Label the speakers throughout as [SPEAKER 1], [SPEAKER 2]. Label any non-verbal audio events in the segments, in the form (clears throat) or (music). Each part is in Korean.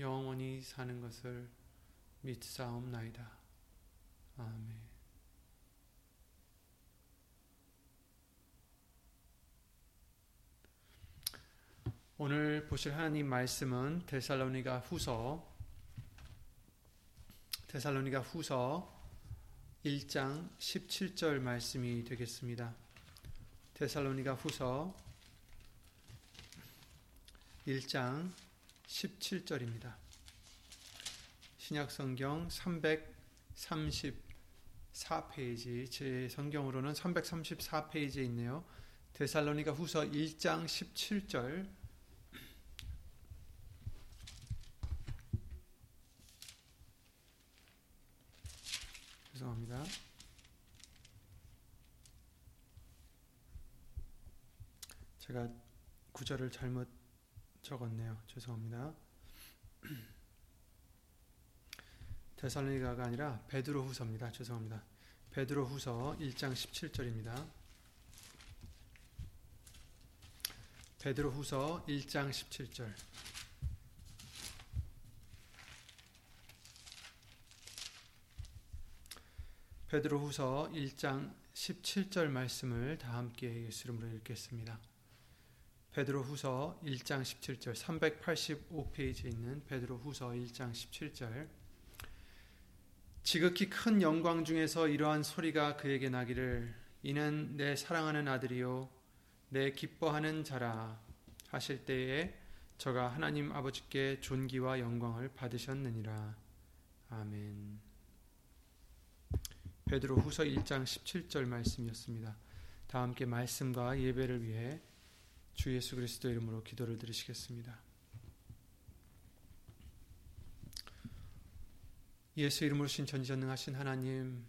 [SPEAKER 1] 영원히 사는 것을 믿사옵나이다. 아멘. 오늘 보실 하나님 말씀은 데살로니가 후서 데살로니가 후서 1장 17절 말씀이 되겠습니다. 데살로니가 후서 1장 17절입니다. 신약성경 334페이지, 제 성경으로는 334페이지에 있네요. 데살로니가 후서 1장 17절. 죄송합니다. 제가 구절을 잘못 적었네요. 죄송합니다. (clears throat) 데살로니가가 아니라 베드로 후서입니다. 죄송합니다. 베드로 후서 1장 17절입니다. 베드로 후서 1장 17절. 베드로 후서 1장 17절 말씀을 다 함께 예수 이름으로 읽겠습니다. 베드로 후서 1장 17절 385페이지에 있는 베드로 후서 1장 17절. 지극히 큰 영광 중에서 이러한 소리가 그에게 나기를 이는 내 사랑하는 아들이요 내 기뻐하는 자라 하실 때에 저가 하나님 아버지께 존귀와 영광을 받으셨느니라. 아멘. 베드로 후서 1장 17절 말씀이었습니다. 다 함께 말씀과 예배를 위해 주 예수 그리스도 이름으로 기도를 드리시겠습니다. 예수 이름으로 신 전지전능하신 하나님,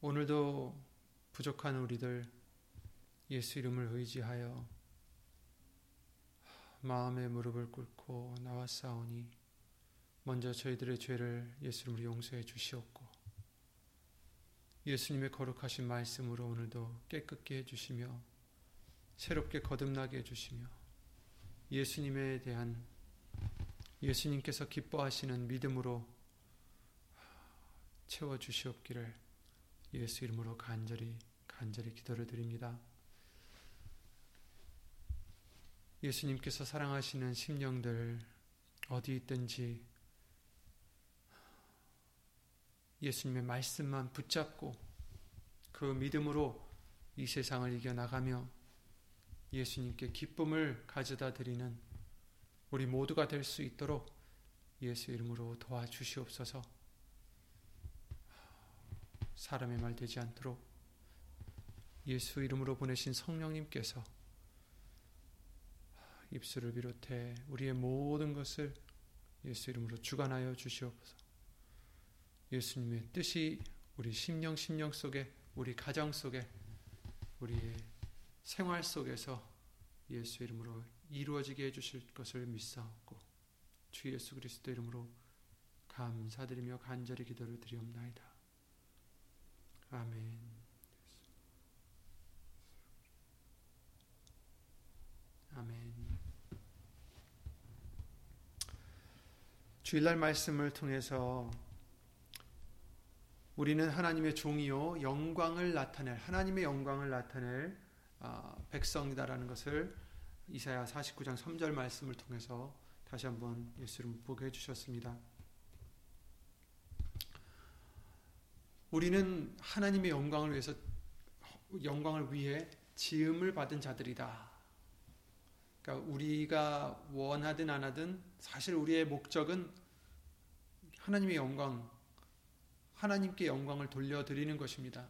[SPEAKER 1] 오늘도 부족한 우리들 예수 이름을 의지하여 마음의 무릎을 꿇고 나왔사오니 먼저 저희들의 죄를 예수 이름으로 용서해 주시옵고 예수님의 거룩하신 말씀으로 오늘도 깨끗게 해주시며 새롭게 거듭나게 해주시며 예수님에 대한 예수님께서 기뻐하시는 믿음으로 채워 주시옵기를 예수 이름으로 간절히 간절히 기도를 드립니다. 예수님께서 사랑하시는 심령들 어디 있든지 예수님의 말씀만 붙잡고 그 믿음으로 이 세상을 이겨 나가며 예수님께 기쁨을 가져다 드리는 우리 모두가 될 수 있도록 예수 이름으로 도와주시옵소서. 사람의 말 되지 않도록 예수 이름으로 보내신 성령님께서 입술을 비롯해 우리의 모든 것을 예수 이름으로 주관하여 주시옵소서. 예수님의 뜻이 우리 심령 심령 속에 우리 가정 속에 우리의 생활 속에서 예수 이름으로 이루어지게 해주실 것을 믿사옵고 주 예수 그리스도 이름으로 감사드리며 간절히 기도를 드리옵나이다. 아멘. 아멘. 주일날 말씀을 통해서 우리는 하나님의 종이요 영광을 나타낼 하나님의 영광을 나타낼 백성이다라는 것을 이사야 49장 3절 말씀을 통해서 다시 한번 예수 이름 보게 해주셨습니다. 우리는 하나님의 영광을 위해서 영광을 위해 지음을 받은 자들이다. 그러니까 우리가 원하든 안 하든 사실 우리의 목적은 하나님의 영광, 하나님께 영광을 돌려드리는 것입니다.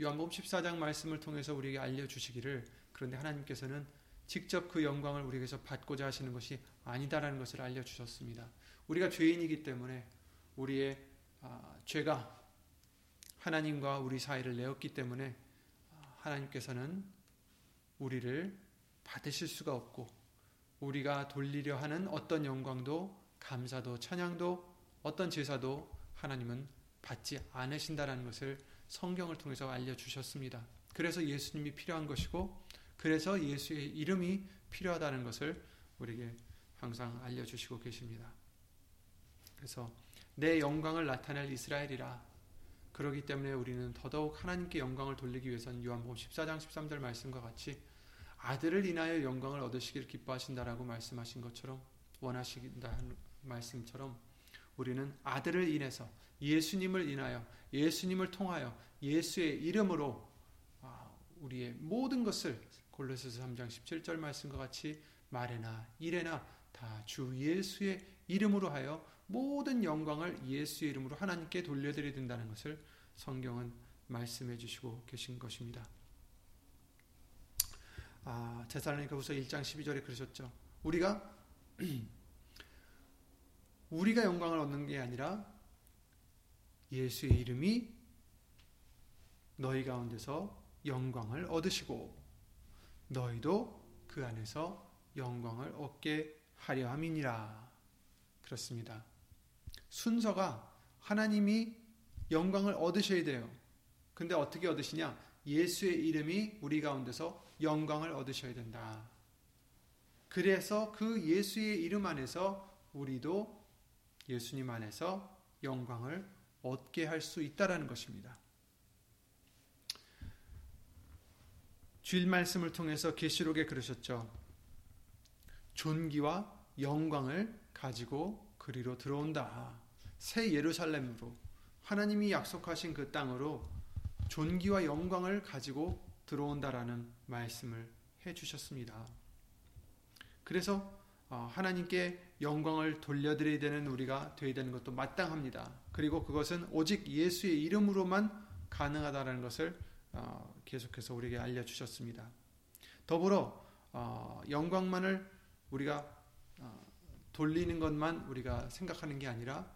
[SPEAKER 1] 요한복음 14장 말씀을 통해서 우리에게 알려주시기를 그런데 하나님께서는 직접 그 영광을 우리에게서 받고자 하시는 것이 아니다라는 것을 알려주셨습니다. 우리가 죄인이기 때문에 우리의 아, 죄가 하나님과 우리 사이를 내었기 때문에 하나님께서는 우리를 받으실 수가 없고 우리가 돌리려 하는 어떤 영광도 감사도 찬양도 어떤 제사도 하나님은 받지 않으신다라는 것을 성경을 통해서 알려주셨습니다. 그래서 예수님이 필요한 것이고 그래서 예수의 이름이 필요하다는 것을 우리에게 항상 알려주시고 계십니다. 그래서 내 영광을 나타낼 이스라엘이라 그러기 때문에 우리는 더더욱 하나님께 영광을 돌리기 위해서는 요한복음 14장 13절 말씀과 같이 아들을 인하여 영광을 얻으시길 기뻐하신다라고 말씀하신 것처럼 원하신다 말씀처럼 우리는 아들을 인해서 예수님을 인하여 예수님을 통하여 예수의 이름으로 아, 우리의 모든 것을 골로새서 3장 17절 말씀과 같이 말에나 일에나 다 주 예수의 이름으로 하여 모든 영광을 예수의 이름으로 하나님께 돌려드려야 된다는 것을 성경은 말씀해 주시고 계신 것입니다. 아, 제살로니가후서 1장 12절에 그러셨죠. 우리가 (clears throat) 우리가 영광을 얻는 게 아니라 예수의 이름이 너희 가운데서 영광을 얻으시고 너희도 그 안에서 영광을 얻게 하려 함이니라. 그렇습니다. 순서가 하나님이 영광을 얻으셔야 돼요. 근데 어떻게 얻으시냐? 예수의 이름이 우리 가운데서 영광을 얻으셔야 된다. 그래서 그 예수의 이름 안에서 우리도 예수님 안에서 영광을 얻게 할 수 있다라는 것입니다. 주일 말씀을 통해서 계시록에 그러셨죠. 존귀와 영광을 가지고 그리로 들어온다. 새 예루살렘으로 하나님이 약속하신 그 땅으로 존귀와 영광을 가지고 들어온다라는 말씀을 해 주셨습니다. 그래서 어, 하나님께 영광을 돌려드려야 되는 우리가 되어야 되는 것도 마땅합니다. 그리고 그것은 오직 예수의 이름으로만 가능하다는 것을 어, 계속해서 우리에게 알려주셨습니다. 더불어 어, 영광만을 우리가 돌리는 것만 우리가 생각하는 게 아니라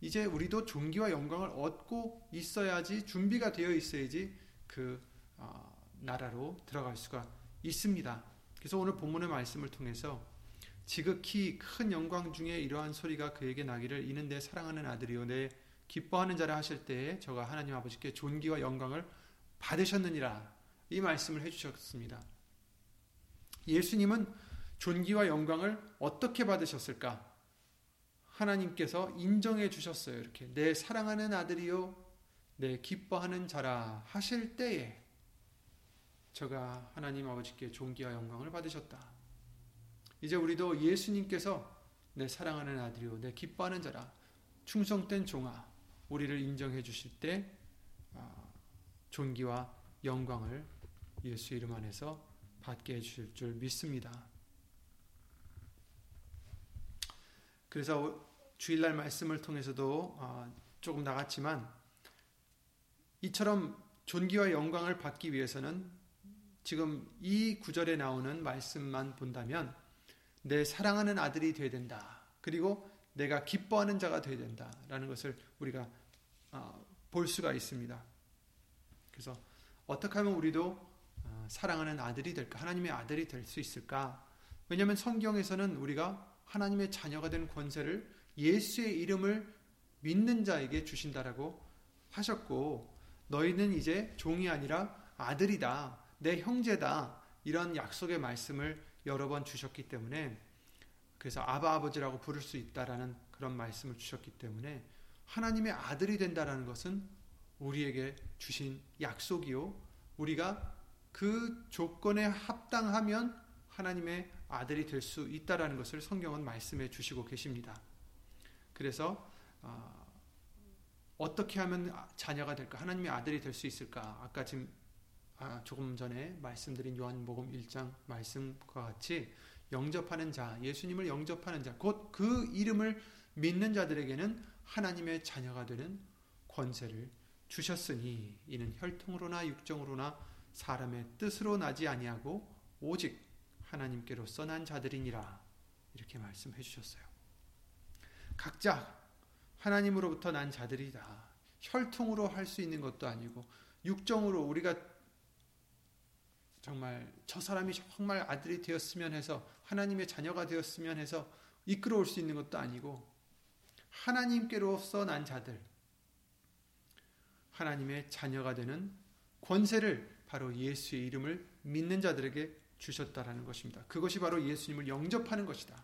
[SPEAKER 1] 이제 우리도 존귀와 영광을 얻고 있어야지 준비가 되어 있어야지 그 어, 나라로 들어갈 수가 있습니다. 그래서 오늘 본문의 말씀을 통해서 지극히 큰 영광 중에 이러한 소리가 그에게 나기를 이는 내 사랑하는 아들이요 내 기뻐하는 자라 하실 때에 저가 하나님 아버지께 존귀와 영광을 받으셨느니라 이 말씀을 해주셨습니다. 예수님은 존귀와 영광을 어떻게 받으셨을까? 하나님께서 인정해 주셨어요. 이렇게 내 사랑하는 아들이요 내 기뻐하는 자라 하실 때에 저가 하나님 아버지께 존귀와 영광을 받으셨다. 이제 우리도 예수님께서 내 사랑하는 아들이요 내 기뻐하는 자라 충성된 종아 우리를 인정해 주실 때 아, 존귀와 영광을 예수 이름 안에서 받게 해 주실 줄 믿습니다. 그래서 주일날 말씀을 통해서도 어, 조금 나갔지만 이처럼 존귀와 영광을 받기 위해서는 지금 이 구절에 나오는 말씀만 본다면 내 사랑하는 아들이 되어야 된다. 그리고 내가 기뻐하는 자가 되어야 된다라는 것을 우리가 어, 볼 수가 있습니다. 그래서 어떻게 하면 우리도 어, 사랑하는 아들이 될까? 하나님의 아들이 될 수 있을까? 왜냐하면 성경에서는 우리가 하나님의 자녀가 된 권세를 예수의 이름을 믿는 자에게 주신다라고 하셨고 너희는 이제 종이 아니라 아들이다. 내 형제다. 이런 약속의 말씀을 여러 번 주셨기 때문에 그래서 아바 아버지라고 부를 수 있다라는 그런 말씀을 주셨기 때문에 하나님의 아들이 된다라는 것은 우리에게 주신 약속이요. 우리가 그 조건에 합당하면 하나님의 아들이 될 수 있다라는 것을 성경은 말씀해 주시고 계십니다. 그래서 어, 떻게 하면 자녀가 될까? 하나님의 아들이 될 수 있을까? 아까 지금 아, 조금 전에 말씀드린 요한복음 1장 말씀과 같이 영접하는 자, 예수님을 영접하는 자, 곧 그 이름을 믿는 자들에게는 하나님의 자녀가 되는 권세를 주셨으니 이는 혈통으로나 육정으로나 사람의 뜻으로 나지 아니하고 오직 하나님께로서 난 자들이니라 이렇게 말씀해 주셨어요. 각자 하나님으로부터 난 자들이다. 혈통으로 할 수 있는 것도 아니고 육정으로 우리가 정말 저 사람이 정말 아들이 되었으면 해서 하나님의 자녀가 되었으면 해서 이끌어올 수 있는 것도 아니고 하나님께로서 난 자들 하나님의 자녀가 되는 권세를 바로 예수의 이름을 믿는 자들에게 주셨다라는 것입니다. 그것이 바로 예수님을 영접하는 것이다.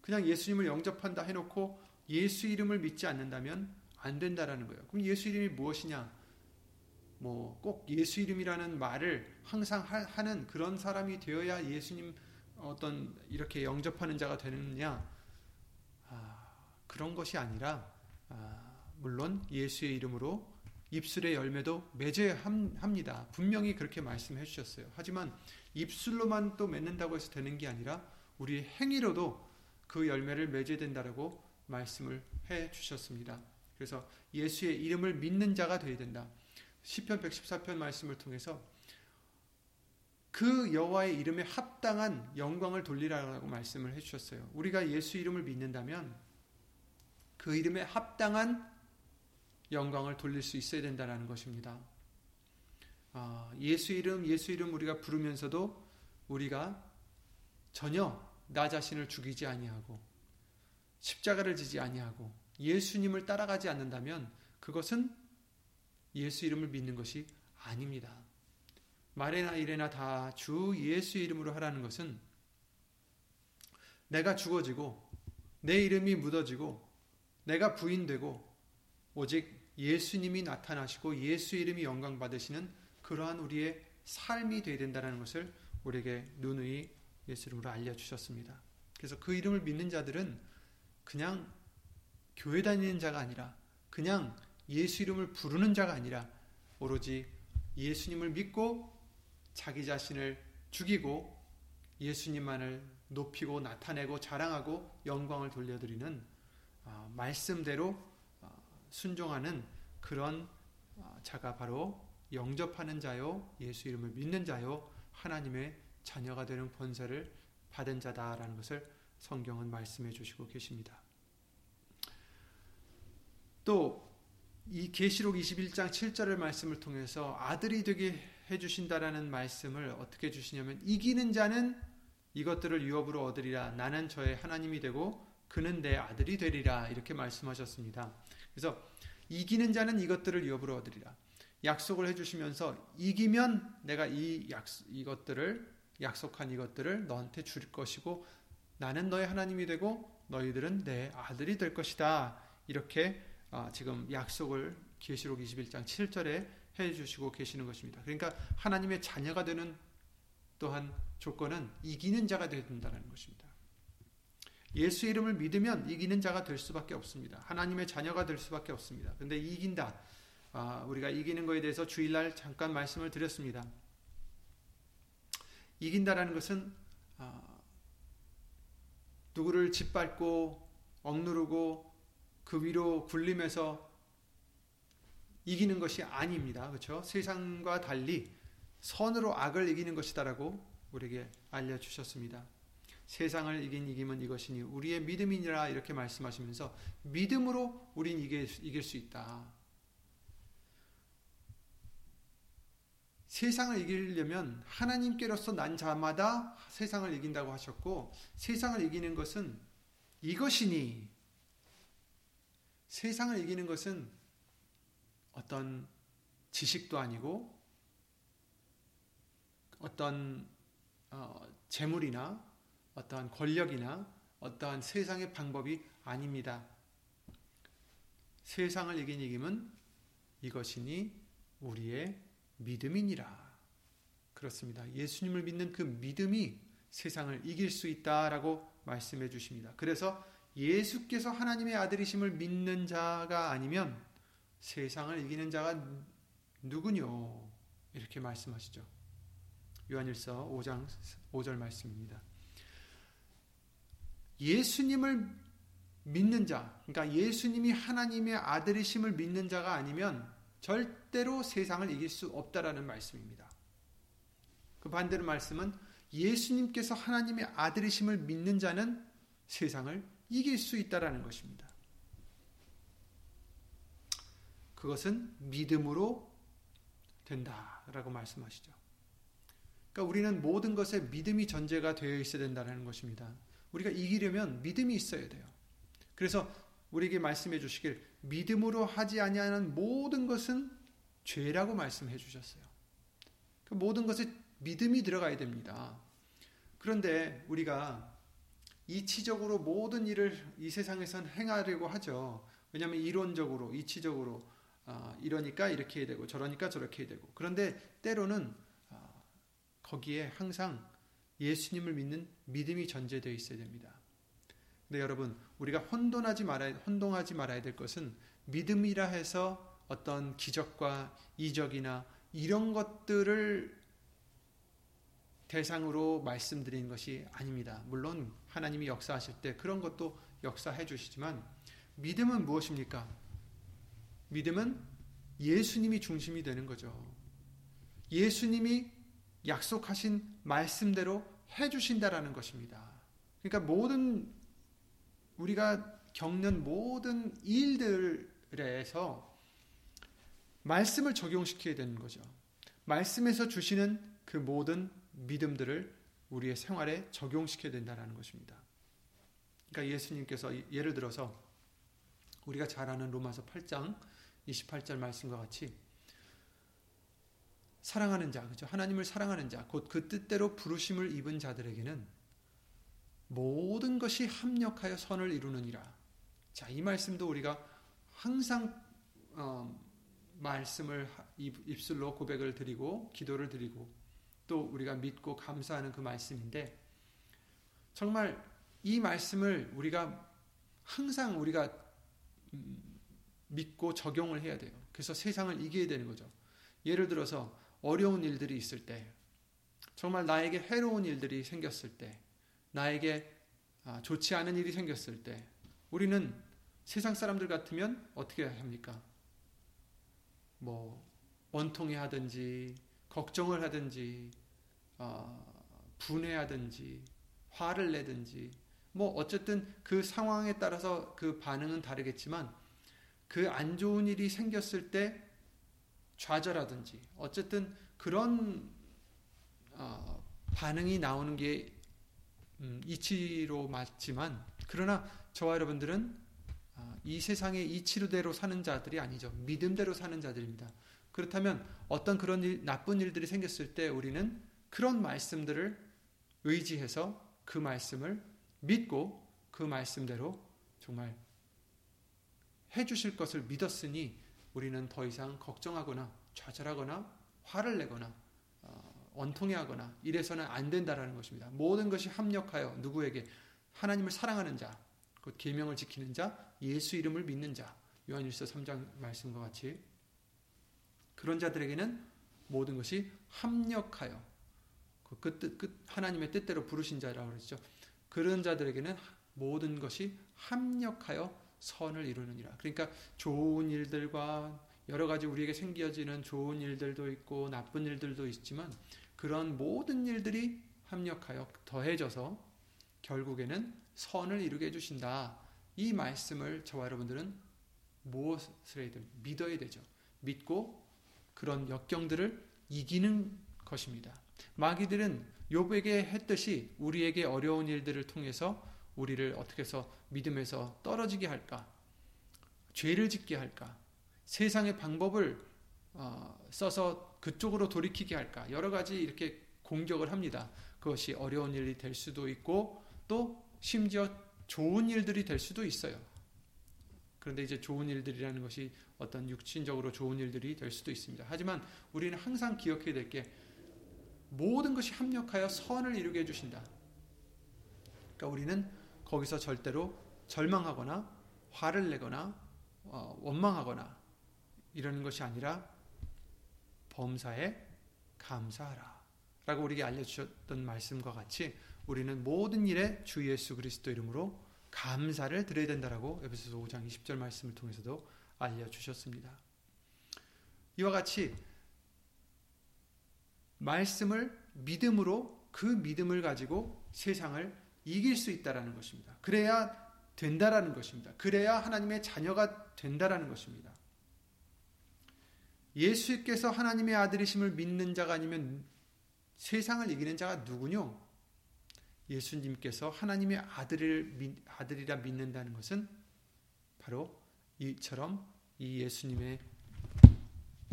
[SPEAKER 1] 그냥 예수님을 영접한다 해놓고 예수 이름을 믿지 않는다면 안 된다라는 거예요. 그럼 예수 이름이 무엇이냐? 뭐 꼭 예수 이름이라는 말을 항상 하는 그런 사람이 되어야 예수님 어떤 이렇게 영접하는 자가 되느냐? 아, 그런 것이 아니라 아, 물론 예수의 이름으로 입술의 열매도 맺어야 합니다. 분명히 그렇게 말씀해 주셨어요. 하지만 입술로만 또 맺는다고 해서 되는 게 아니라 우리 행위로도 그 열매를 맺어야 된다라고 말씀을 해 주셨습니다. 그래서 예수의 이름을 믿는 자가 되어야 된다. 시편 114편 말씀을 통해서 그 여호와의 이름에 합당한 영광을 돌리라고 말씀을 해 주셨어요. 우리가 예수 이름을 믿는다면 그 이름에 합당한 영광을 돌릴 수 있어야 된다는 것입니다. 아, 예수 이름, 예수 이름 우리가 부르면서도 우리가 전혀 나 자신을 죽이지 아니하고 십자가를 지지 아니하고 예수님을 따라가지 않는다면 그것은 예수 이름을 믿는 것이 아닙니다. 말이나 일에나 다 주 예수 이름으로 하라는 것은 내가 죽어지고 내 이름이 묻어지고 내가 부인되고 오직 예수님이 나타나시고 예수 이름이 영광 받으시는 그러한 우리의 삶이 되어야 된다는 것을 우리에게 누누이 예수 이름으로 알려주셨습니다. 그래서 그 이름을 믿는 자들은 그냥 교회 다니는 자가 아니라 그냥 예수 이름을 부르는 자가 아니라 오로지 예수님을 믿고 자기 자신을 죽이고 예수님만을 높이고 나타내고 자랑하고 영광을 돌려드리는 아, 말씀대로 순종하는 그런 어, 자가 바로 영접하는 자요, 예수 이름을 믿는 자요, 하나님의 자녀가 되는 권세를 받은 자다라는 것을 성경은 말씀해 주시고 계십니다. 또 이 계시록 21장 7절의 말씀을 통해서 아들이 되게 해 주신다라는 말씀을 어떻게 주시냐면 이기는 자는 이것들을 유업으로 얻으리라 나는 저의 하나님이 되고 그는 내 아들이 되리라 이렇게 말씀하셨습니다. 그래서 이기는 자는 이것들을 유업으로 얻으리라. 약속을 해주시면서 이기면 내가 이 약, 이것들을 약속한 이것들을 너한테 줄 것이고 나는 너의 하나님이 되고 너희들은 내 아들이 될 것이다. 이렇게 아, 지금 약속을 계시록 21장 7절에 해주시고 계시는 것입니다. 그러니까 하나님의 자녀가 되는 또한 조건은 이기는 자가 된다는 것입니다. 예수 이름을 믿으면 이기는 자가 될 수밖에 없습니다. 하나님의 자녀가 될 수밖에 없습니다. 근데 이긴다. 아, 우리가 이기는 것에 대해서 주일날 잠깐 말씀을 드렸습니다. 이긴다라는 것은 아, 누구를 짓밟고 억누르고 그 위로 굴림해서 이기는 것이 아닙니다. 그렇죠? 세상과 달리 선으로 악을 이기는 것이다라고 우리에게 알려 주셨습니다. 세상을 이긴 이김은 이것이니 우리의 믿음이니라 이렇게 말씀하시면서 믿음으로 우린 이길, 이길 수 있다. 세상을 이기려면 하나님께로서 난 자마다 세상을 이긴다고 하셨고 세상을 이기는 것은 이것이니 세상을 이기는 것은 어떤 지식도 아니고 어떤 어, 재물이나 어떠한 권력이나 어떠한 세상의 방법이 아닙니다. 세상을 이긴 이김은 이것이니 우리의 믿음이니라. 그렇습니다. 예수님을 믿는 그 믿음이 세상을 이길 수 있다라고 말씀해 주십니다. 그래서 예수께서 하나님의 아들이심을 믿는 자가 아니면 세상을 이기는 자가 누구뇨? 이렇게 말씀하시죠. 요한일서 5장 5절 말씀입니다. 예수님을 믿는 자, 그러니까 예수님이 하나님의 아들이심을 믿는 자가 아니면 절대로 세상을 이길 수 없다라는 말씀입니다. 그 반대로 말씀은 예수님께서 하나님의 아들이심을 믿는 자는 세상을 이길 수 있다라는 것입니다. 그것은 믿음으로 된다라고 말씀하시죠. 그러니까 우리는 모든 것에 믿음이 전제가 되어 있어야 된다는 것입니다. 우리가 이기려면 믿음이 있어야 돼요. 그래서 우리에게 말씀해 주시길 믿음으로 하지 아니하는 모든 것은 죄라고 말씀해 주셨어요. 그 모든 것에 믿음이 들어가야 됩니다. 그런데 우리가 이치적으로 모든 일을 이 세상에선 행하려고 하죠. 왜냐하면 이론적으로, 이치적으로 아, 이러니까 이렇게 해야 되고 저러니까 저렇게 해야 되고 그런데 때로는 아, 거기에 항상 예수님을 믿는 믿음이 전제되어 있어야 됩니다. 근데 여러분 우리가 혼돈하지 말아야 혼동하지 말아야 될 것은 믿음이라 해서 어떤 기적과 이적이나 이런 것들을 대상으로 말씀드리는 것이 아닙니다. 물론 하나님이 역사하실 때 그런 것도 역사해 주시지만 믿음은 무엇입니까? 믿음은 예수님이 중심이 되는 거죠. 예수님이 약속하신 말씀대로 해 주신다라는 것입니다. 그러니까 모든 우리가 겪는 모든 일들에서 말씀을 적용시켜야 되는 거죠. 말씀에서 주시는 그 모든 믿음들을 우리의 생활에 적용시켜야 된다는 것입니다. 그러니까 예수님께서 예를 들어서 우리가 잘 아는 로마서 8장 28절 말씀과 같이 사랑하는 자, 그죠? 하나님을 사랑하는 자, 곧 그 뜻대로 부르심을 입은 자들에게는 모든 것이 합력하여 선을 이루느니라. 자, 이 말씀도 우리가 항상 어, 말씀을 입술로 고백을 드리고 기도를 드리고 또 우리가 믿고 감사하는 그 말씀인데 정말 이 말씀을 우리가 항상 우리가 음, 믿고 적용을 해야 돼요. 그래서 세상을 이겨야 되는 거죠. 예를 들어서 어려운 일들이 있을 때 정말 나에게 해로운 일들이 생겼을 때 나에게 아, 좋지 않은 일이 생겼을 때 우리는 세상 사람들 같으면 어떻게 합니까? 뭐 원통해 하든지 걱정을 하든지 어, 분해하든지 화를 내든지 뭐 어쨌든 그 상황에 따라서 그 반응은 다르겠지만 그 안 좋은 일이 생겼을 때 좌절하든지 어쨌든 그런 어, 반응이 나오는 게 음, 이치로 맞지만 그러나 저와 여러분들은 어, 이 세상의 이치로대로 사는 자들이 아니죠 믿음대로 사는 자들입니다. 그렇다면 어떤 그런 일, 나쁜 일들이 생겼을 때 우리는 그런 말씀들을 의지해서 그 말씀을 믿고 그 말씀대로 정말 해주실 것을 믿었으니 우리는 더 이상 걱정하거나 좌절하거나 화를 내거나 어, 원통해하거나 이래서는 안 된다라는 것입니다. 모든 것이 합력하여 누구에게 하나님을 사랑하는 자, 그 계명을 지키는 자, 예수 이름을 믿는 자, 요한일서 3장 말씀과 같이 그런 자들에게는 모든 것이 합력하여 그, 그 뜻, 그 하나님의 뜻대로 부르신 자라고 그러죠. 그런 자들에게는 모든 것이 합력하여 선을 이루느니라. 그러니까 좋은 일들과 여러 가지 우리에게 생겨지는 좋은 일들도 있고 나쁜 일들도 있지만 그런 모든 일들이 합력하여 더해져서 결국에는 선을 이루게 해주신다. 이 말씀을 저와 여러분들은 무엇을 해야 됩 믿어야 되죠. 믿고 그런 역경들을 이기는 것입니다. 마귀들은 욥에게 했듯이 우리에게 어려운 일들을 통해서 우리를 어떻게 해서 믿음에서 떨어지게 할까? 죄를 짓게 할까? 세상의 방법을 어, 써서 그쪽으로 돌이키게 할까? 여러 가지 이렇게 공격을 합니다. 그것이 어려운 일이 될 수도 있고 또 심지어 좋은 일들이 될 수도 있어요. 그런데 이제 좋은 일들이라는 것이 어떤 육신적으로 좋은 일들이 될 수도 있습니다. 하지만 우리는 항상 기억해야 될 게 모든 것이 합력하여 선을 이루게 해주신다. 그러니까 우리는 거기서 절대로 절망하거나 화를 내거나 어, 원망하거나 이러는 것이 아니라 범사에 감사하라. 라고 우리에게 알려주셨던 말씀과 같이 우리는 모든 일에 주 예수 그리스도 이름으로 감사를 드려야 된다라고 에베소서 5장 20절 말씀을 통해서도 알려주셨습니다. 이와 같이 말씀을 믿음으로 그 믿음을 가지고 세상을 이길 수 있다라는 것입니다. 그래야 된다라는 것입니다. 그래야 하나님의 자녀가 된다라는 것입니다. 예수께서 하나님의 아들이심을 믿는 자가 아니면 세상을 이기는 자가 누구뇨? 예수님께서 하나님의 아들을 아들이라 믿는다는 것은 바로 이처럼 이 예수님의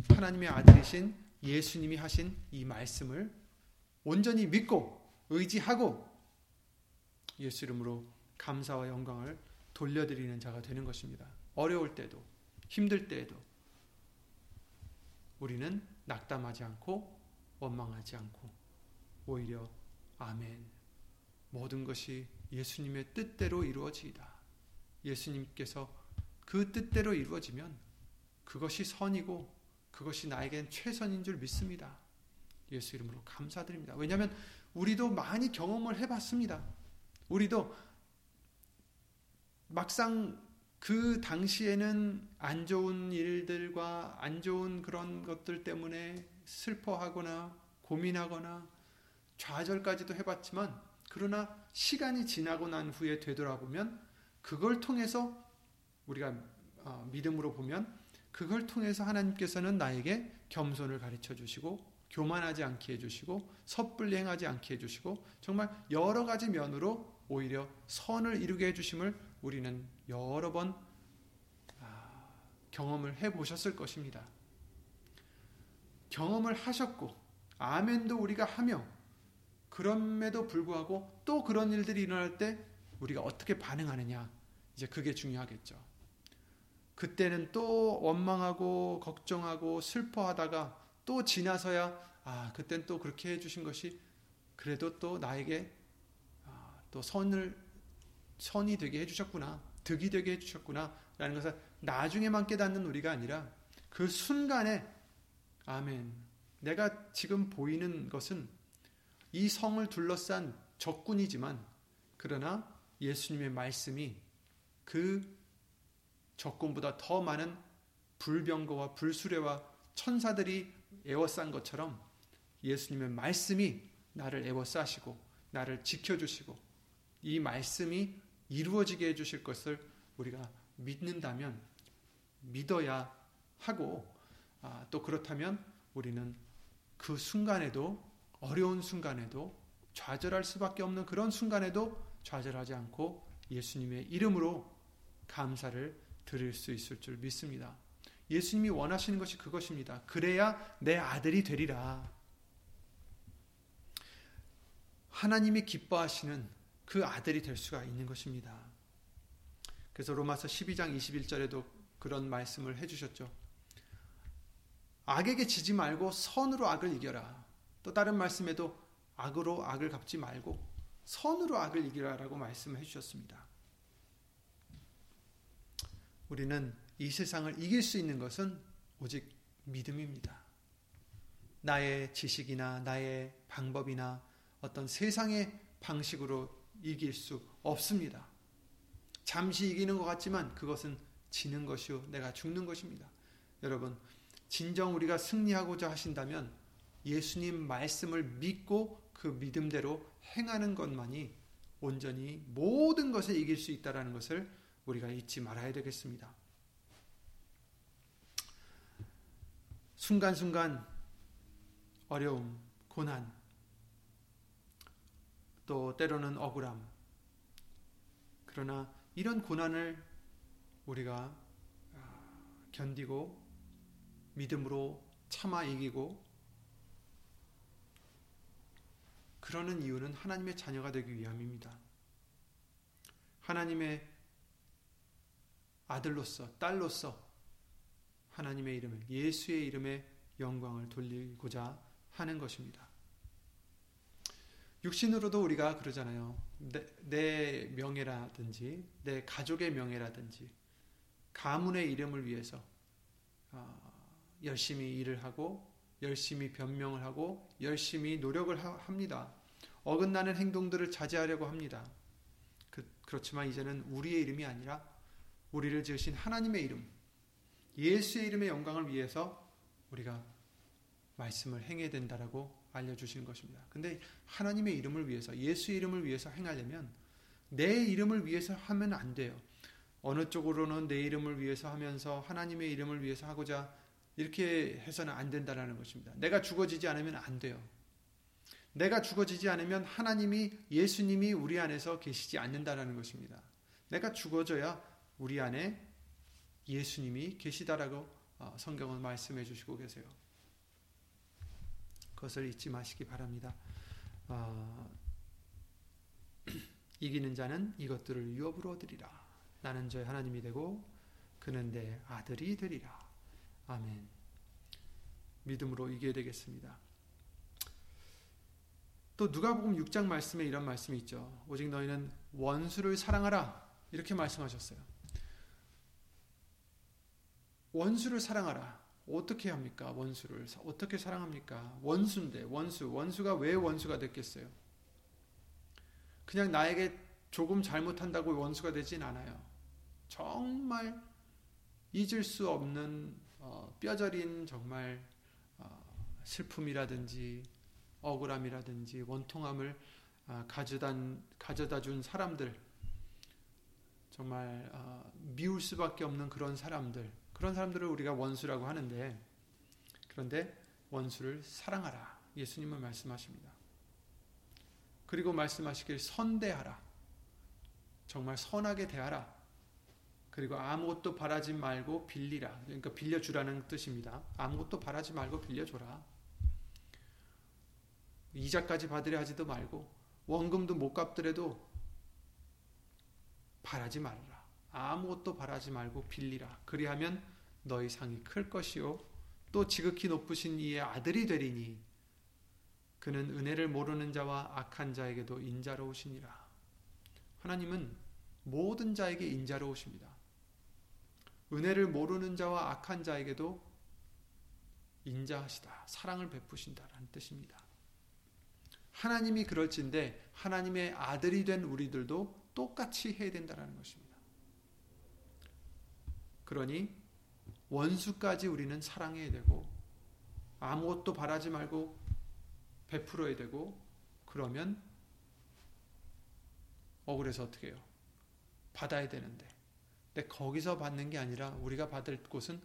[SPEAKER 1] 하나님의 아들이신 예수님이 하신 이 말씀을 온전히 믿고 의지하고 예수 이름으로 감사와 영광을 돌려드리는 자가 되는 것입니다. 어려울 때도 힘들 때에도 우리는 낙담하지 않고 원망하지 않고 오히려 아멘 모든 것이 예수님의 뜻대로 이루어지이다. 예수님께서 그 뜻대로 이루어지면 그것이 선이고 그것이 나에겐 최선인 줄 믿습니다. 예수 이름으로 감사드립니다. 왜냐하면 우리도 많이 경험을 해봤습니다. 우리도 막상 그 당시에는 안 좋은 일들과 안 좋은 그런 것들 때문에 슬퍼하거나 고민하거나 좌절까지도 해봤지만 그러나 시간이 지나고 난 후에 되돌아보면 그걸 통해서 우리가 어, 믿음으로 보면 그걸 통해서 하나님께서는 나에게 겸손을 가르쳐 주시고 교만하지 않게 해주시고 섣불리 행하지 않게 해주시고 정말 여러 가지 면으로 오히려 선을 이루게 해주심을 우리는 여러 번 아, 경험을 해보셨을 것입니다. 경험을 하셨고 아멘도 우리가 하며 그럼에도 불구하고 또 그런 일들이 일어날 때 우리가 어떻게 반응하느냐 이제 그게 중요하겠죠. 그때는 또 원망하고 걱정하고 슬퍼하다가 또 지나서야 아 그땐 또 그렇게 해주신 것이 그래도 또 나에게 아, 또 선을 선이 되게 해주셨구나 득이 되게 해주셨구나 라는 것을 나중에만 깨닫는 우리가 아니라 그 순간에 아멘. 내가 지금 보이는 것은 이 성을 둘러싼 적군이지만 그러나 예수님의 말씀이 그 적군보다 더 많은 불병거와 불수레와 천사들이 애워싼 것처럼 예수님의 말씀이 나를 애워싸시고 나를 지켜주시고 이 말씀이 이루어지게 해주실 것을 우리가 믿는다면 믿어야 하고 아, 또 그렇다면 우리는 그 순간에도 어려운 순간에도 좌절할 수밖에 없는 그런 순간에도 좌절하지 않고 예수님의 이름으로 감사를 드릴 수 있을 줄 믿습니다. 예수님이 원하시는 것이 그것입니다. 그래야 내 아들이 되리라. 하나님이 기뻐하시는 그 아들이 될 수가 있는 것입니다. 그래서 로마서 12장 21절에도 그런 말씀을 해주셨죠. 악에게 지지 말고 선으로 악을 이겨라. 또 다른 말씀에도 악으로 악을 갚지 말고 선으로 악을 이기라라고 말씀을 해주셨습니다. 우리는 이 세상을 이길 수 있는 것은 오직 믿음입니다. 나의 지식이나 나의 방법이나 어떤 세상의 방식으로 이길 수 없습니다. 잠시 이기는 것 같지만 그것은 지는 것이요 내가 죽는 것입니다. 여러분 진정 우리가 승리하고자 하신다면 예수님 말씀을 믿고 그 믿음대로 행하는 것만이 온전히 모든 것을 이길 수 있다는 것을 우리가 잊지 말아야 되겠습니다. 순간순간 어려움, 고난, 또 때로는 억울함. 그러나 이런 고난을 우리가 견디고 믿음으로 참아 이기고 그러는 이유는 하나님의 자녀가 되기 위함입니다. 하나님의 아들로서 딸로서 하나님의 이름에 예수의 이름에 영광을 돌리고자 하는 것입니다. 육신으로도 우리가 그러잖아요. 내, 내 명예라든지 내 가족의 명예라든지 가문의 이름을 위해서 어, 열심히 일을 하고 열심히 변명을 하고 열심히 노력을 하, 합니다. 어긋나는 행동들을 자제하려고 합니다. 그, 그렇지만 이제는 우리의 이름이 아니라 우리를 지으신 하나님의 이름, 예수의 이름의 영광을 위해서 우리가 말씀을 행해야 된다라고 알려주시는 것입니다. 근데 하나님의 이름을 위해서, 예수의 이름을 위해서 행하려면 내 이름을 위해서 하면 안 돼요. 어느 쪽으로는 내 이름을 위해서 하면서 하나님의 이름을 위해서 하고자 이렇게 해서는 안 된다는 것입니다. 내가 죽어지지 않으면 안 돼요. 내가 죽어지지 않으면 하나님이 예수님이 우리 안에서 계시지 않는다라는 것입니다. 내가 죽어져야 우리 안에 예수님이 계시다라고 어, 성경은 말씀해 주시고 계세요. 그것을 잊지 마시기 바랍니다. 어, (clears throat) 이기는 자는 이것들을 유업으로 얻으리라. 나는 저의 하나님이 되고 그는 내 아들이 되리라. 아멘. 믿음으로 이겨야 되겠습니다. 또 누가복음 6장 말씀에 이런 말씀이 있죠. 오직 너희는 원수를 사랑하라. 이렇게 말씀하셨어요. 원수를 사랑하라. 어떻게 합니까? 원수를 어떻게 사랑합니까? 원수인데 원수 원수가 왜 원수가 됐겠어요? 그냥 나에게 조금 잘못한다고 원수가 되진 않아요. 정말 잊을 수 없는 어, 뼈저린 정말 어, 슬픔이라든지 억울함이라든지 원통함을 어, 가져다, 가져다 준 사람들 정말 어, 미울 수밖에 없는 그런 사람들 그런 사람들을 우리가 원수라고 하는데 그런데 원수를 사랑하라. 예수님은 말씀하십니다. 그리고 말씀하시길 선대하라. 정말 선하게 대하라. 그리고 아무것도 바라지 말고 빌리라. 그러니까 빌려주라는 뜻입니다. 아무것도 바라지 말고 빌려줘라. 이자까지 받으려 하지도 말고 원금도 못 갚더라도 바라지 말라. 아무것도 바라지 말고 빌리라. 그리하면 너희 상이 클 것이요. 또 지극히 높으신 이의 아들이 되리니 그는 은혜를 모르는 자와 악한 자에게도 인자로우시니라. 하나님은 모든 자에게 인자로우십니다. 은혜를 모르는 자와 악한 자에게도 인자하시다. 사랑을 베푸신다라는 뜻입니다. 하나님이 그럴진데 하나님의 아들이 된 우리들도 똑같이 해야 된다는 것입니다. 그러니 원수까지 우리는 사랑해야 되고 아무것도 바라지 말고 베풀어야 되고 그러면 억울해서 어떻게 해요? 받아야 되는데 근데 거기서 받는 게 아니라 우리가 받을 곳은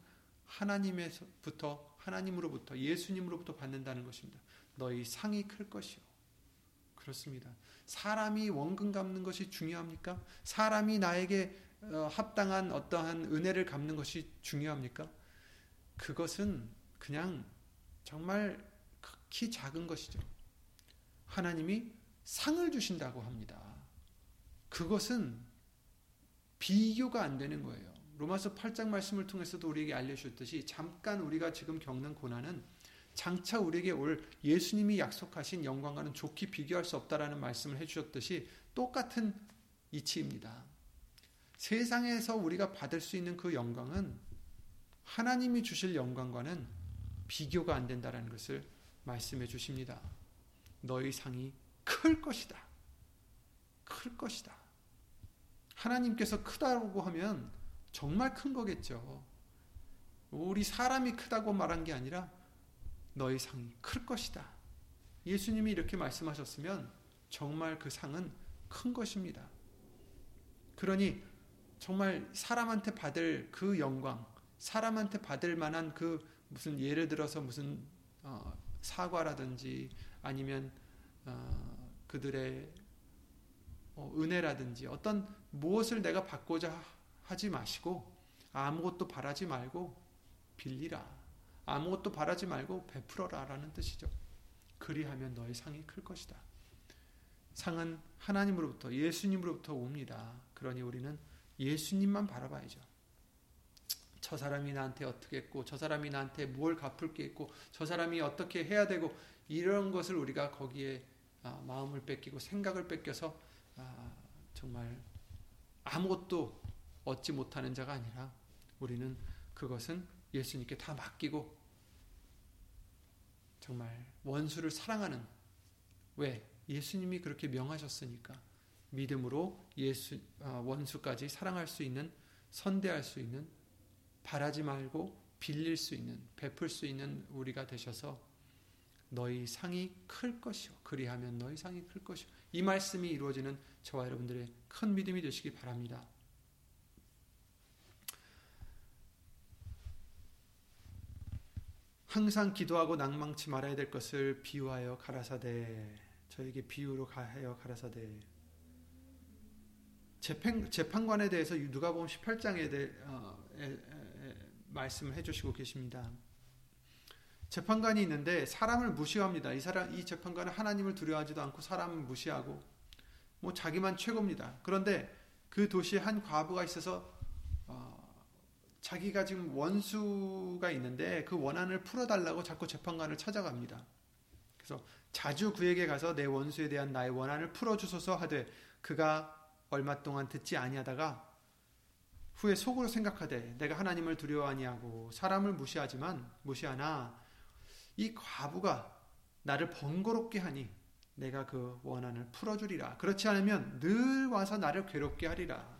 [SPEAKER 1] 하나님에서부터 하나님으로부터 예수님으로부터 받는다는 것입니다. 너희 상이 클 것이요. 그렇습니다. 사람이 원금 갚는 것이 중요합니까? 사람이 나에게 어, 합당한 어떠한 은혜를 갚는 것이 중요합니까? 그것은 그냥 정말 극히 작은 것이죠. 하나님이 상을 주신다고 합니다. 그것은 비교가 안 되는 거예요. 로마서 8장 말씀을 통해서도 우리에게 알려주셨듯이 잠깐 우리가 지금 겪는 고난은 장차 우리에게 올 예수님이 약속하신 영광과는 좋게 비교할 수 없다라는 말씀을 해주셨듯이 똑같은 이치입니다. 세상에서 우리가 받을 수 있는 그 영광은 하나님이 주실 영광과는 비교가 안 된다는 것을 말씀해 주십니다. 너희 상이 클 것이다. 클 것이다. 하나님께서 크다고 하면 정말 큰 거겠죠. 우리 사람이 크다고 말한 게 아니라 너희 상이 클 것이다. 예수님이 이렇게 말씀하셨으면 정말 그 상은 큰 것입니다. 그러니 정말 사람한테 받을 그 영광, 사람한테 받을 만한 그 무슨 예를 들어서 무슨 어, 사과라든지 아니면 어, 그들의 어, 은혜라든지 어떤 무엇을 내가 받고자 하지 마시고 아무것도 바라지 말고 빌리라. 아무것도 바라지 말고 베풀어라 라는 뜻이죠. 그리하면 너의 상이 클 것이다. 상은 하나님으로부터 예수님으로부터 옵니다. 그러니 우리는 예수님만 바라봐야죠. 저 사람이 나한테 어떻게 했고, 저 사람이 나한테 뭘 갚을 게 있고, 저 사람이 어떻게 해야 되고, 이런 것을 우리가 거기에 아, 마음을 뺏기고 생각을 뺏겨서 아, 정말 아무것도 얻지 못하는 자가 아니라 우리는 그것은 예수님께 다 맡기고 정말 원수를 사랑하는 왜 예수님이 그렇게 명하셨으니까 믿음으로 예수 아, 원수까지 사랑할 수 있는 선대할 수 있는 바라지 말고 빌릴 수 있는 베풀 수 있는 우리가 되셔서 너희 상이 클 것이요. 그리하면 너희 상이 클 것이요. 이 말씀이 이루어지는 저와 여러분들의 큰 믿음이 되시기 바랍니다. 항상 기도하고 낭망치 말아야 될 것을 비유하여 가라사대. 저에게 비유로 하여 가라사대 재판, 재판관에 대해서 누가복음 18장에 대해 어, 에, 에, 에, 말씀을 해주시고 계십니다. 재판관이 있는데 사람을 무시합니다. 이 사람 이 재판관은 하나님을 두려워하지도 않고 사람을 무시하고 뭐 자기만 최고입니다. 그런데 그 도시에 한 과부가 있어서 어, 자기가 지금 원수가 있는데 그 원한을 풀어달라고 자꾸 재판관을 찾아갑니다. 그래서 자주 그에게 가서 내 원수에 대한 나의 원한을 풀어주소서 하되 그가 얼마 동안 듣지 아니하다가 후에 속으로 생각하되 내가 하나님을 두려워 아니하고 사람을 무시하지만 무시하나 이 과부가 나를 번거롭게 하니 내가 그 원한을 풀어주리라. 그렇지 않으면 늘 와서 나를 괴롭게 하리라.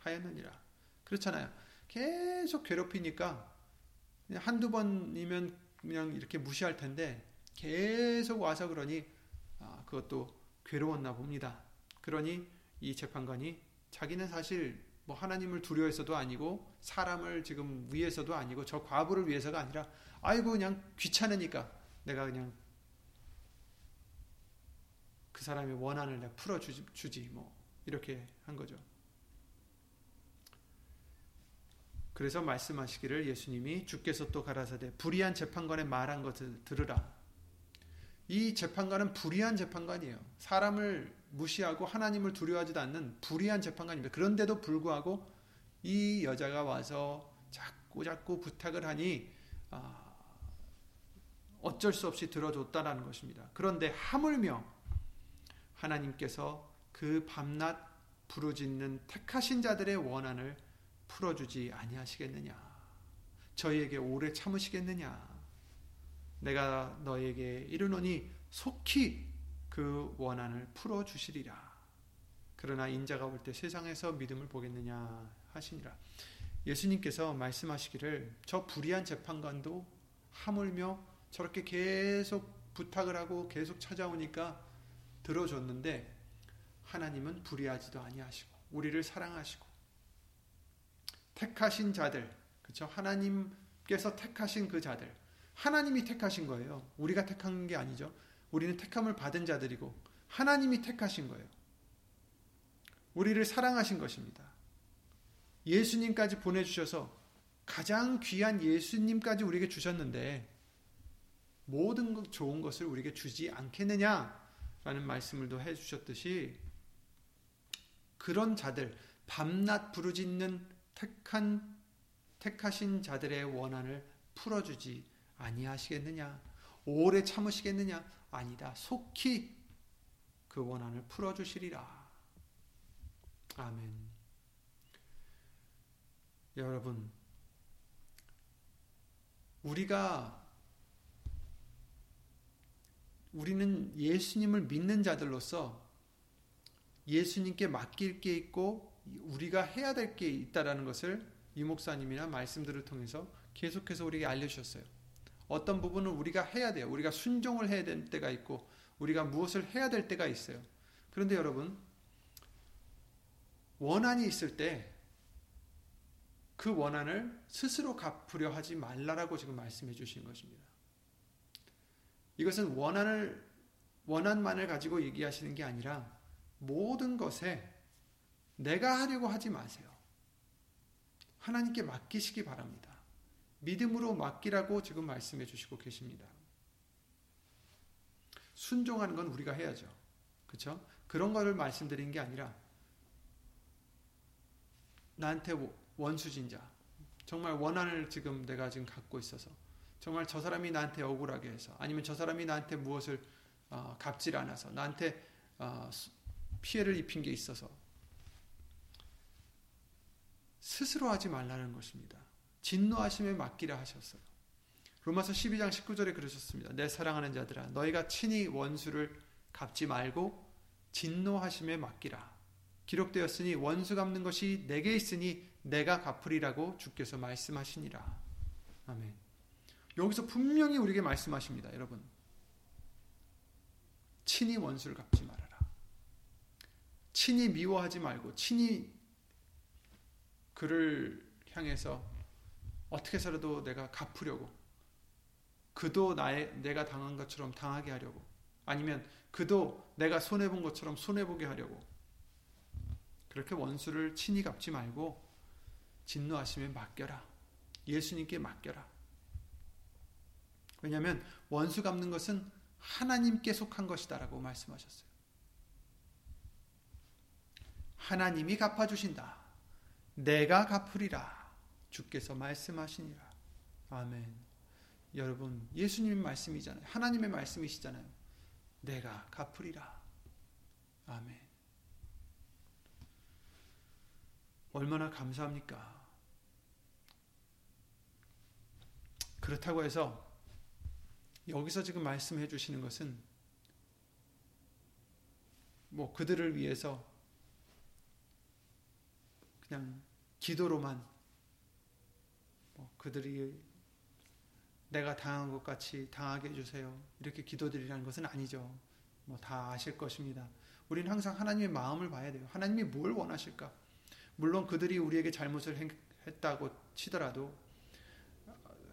[SPEAKER 1] 하였느니라. 그렇잖아요. 계속 괴롭히니까 한두 번이면 그냥 이렇게 무시할 텐데 계속 와서 그러니 아, 그것도 괴로웠나 봅니다. 그러니 이 재판관이 자기는 사실 뭐 하나님을 두려워해서도 아니고 사람을 지금 위해서도 아니고 저 과부를 위해서가 아니라 아이고 그냥 귀찮으니까 내가 그냥 그 사람의 원한을 내가 풀어주지 주지 뭐 이렇게 한 거죠. 그래서 말씀하시기를 예수님이 주께서 또 가라사대 불의한 재판관의 말한 것을 들으라. 이 재판관은 불의한 재판관이에요. 사람을 무시하고 하나님을 두려워하지도 않는 불의한 재판관입니다. 그런데도 불구하고 이 여자가 와서 자꾸 자꾸 부탁을 하니 아, 어쩔 수 없이 들어줬다라는 것입니다. 그런데 하물며 하나님께서 그 밤낮 부르짖는 택하신 자들의 원한을 풀어주지 아니하시겠느냐? 저희에게 오래 참으시겠느냐? 내가 너에게 이르노니 속히 그 원한을 풀어 주시리라. 그러나 인자가 올 때 세상에서 믿음을 보겠느냐 하시니라. 예수님께서 말씀하시기를 저 불의한 재판관도 하물며 저렇게 계속 부탁을 하고 계속 찾아오니까 들어줬는데 하나님은 불의하지도 아니하시고 우리를 사랑하시고 택하신 자들 그렇죠 하나님께서 택하신 그 자들 하나님이 택하신 거예요 우리가 택한 게 아니죠 우리는 택함을 받은 자들이고 하나님이 택하신 거예요. 우리를 사랑하신 것입니다. 예수님까지 보내주셔서 가장 귀한 예수님까지 우리에게 주셨는데 모든 좋은 것을 우리에게 주지 않겠느냐라는 말씀을 또 해주셨듯이 그런 자들 밤낮 부르짖는 택한 택하신 자들의 원한을 풀어주지 아니하시겠느냐? 오래 참으시겠느냐 아니다. 속히 그 원한을 풀어주시리라. 아멘. 여러분 우리가 우리는 예수님을 믿는 자들로서 예수님께 맡길 게 있고 우리가 해야 될 게 있다라는 것을 이 목사님이나 말씀들을 통해서 계속해서 우리에게 알려주셨어요. 어떤 부분은 우리가 해야 돼요. 우리가 순종을 해야 될 때가 있고 우리가 무엇을 해야 될 때가 있어요. 그런데 여러분 원한이 있을 때 그 원한을 스스로 갚으려 하지 말라라고 지금 말씀해 주신 것입니다. 이것은 원한을 원한만을 가지고 얘기하시는 게 아니라 모든 것에 내가 하려고 하지 마세요. 하나님께 맡기시기 바랍니다. 믿음으로 맡기라고 지금 말씀해 주시고 계십니다. 순종하는 건 우리가 해야죠. 그렇죠? 그런 거를 말씀드린 게 아니라 나한테 원수진 자 정말 원한을 지금 내가 지금 갖고 있어서 정말 저 사람이 나한테 억울하게 해서 아니면 저 사람이 나한테 무엇을 어, 갚질 않아서 나한테 어, 피해를 입힌 게 있어서 스스로 하지 말라는 것입니다. 진노하심에 맡기라 하셨어요. 로마서 12장 19절에 그러셨습니다. 내 사랑하는 자들아 너희가 친히 원수를 갚지 말고 진노하심에 맡기라. 기록되었으니 원수 갚는 것이 내게 있으니 내가 갚으리라고 주께서 말씀하시니라. 아멘. 여기서 분명히 우리에게 말씀하십니다, 여러분. 친히 원수를 갚지 말아라. 친히 미워하지 말고 친히 그를 향해서 어떻게 해서라도 내가 갚으려고 그도 나의 내가 당한 것처럼 당하게 하려고 아니면 그도 내가 손해 본 것처럼 손해 보게 하려고 그렇게 원수를 친히 갚지 말고 진노하시면 맡겨라. 예수님께 맡겨라. 왜냐하면 원수 갚는 것은 하나님께 속한 것이다라고 말씀하셨어요. 하나님이 갚아주신다. 내가 갚으리라. 주께서 말씀하시니라. 아멘. 여러분, 예수님의 말씀이잖아요. 하나님의 말씀이시잖아요. 내가 갚으리라. 아멘. 얼마나 감사합니까? 그렇다고 해서 여기서 지금 말씀해 주시는 것은 뭐 그들을 위해서 그냥 기도로만 뭐 그들이 내가 당한 것 같이 당하게 해주세요. 이렇게 기도드리라는 것은 아니죠. 뭐 다 아실 것입니다. 우리는 항상 하나님의 마음을 봐야 돼요. 하나님이 뭘 원하실까? 물론 그들이 우리에게 잘못을 했다고 치더라도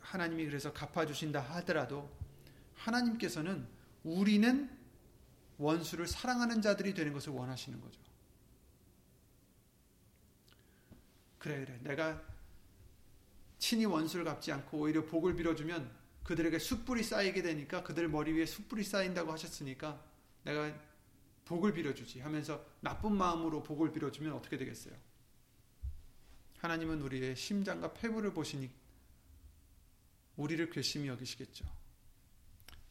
[SPEAKER 1] 하나님이 그래서 갚아주신다 하더라도 하나님께서는 우리는 원수를 사랑하는 자들이 되는 것을 원하시는 거죠. 그래, 그래. 내가 친히 원수를 갚지 않고 오히려 복을 빌어주면 그들에게 숯불이 쌓이게 되니까 그들 머리 위에 숯불이 쌓인다고 하셨으니까 내가 복을 빌어주지 하면서 나쁜 마음으로 복을 빌어주면 어떻게 되겠어요? 하나님은 우리의 심장과 폐부를 보시니 우리를 괘씸히 여기시겠죠.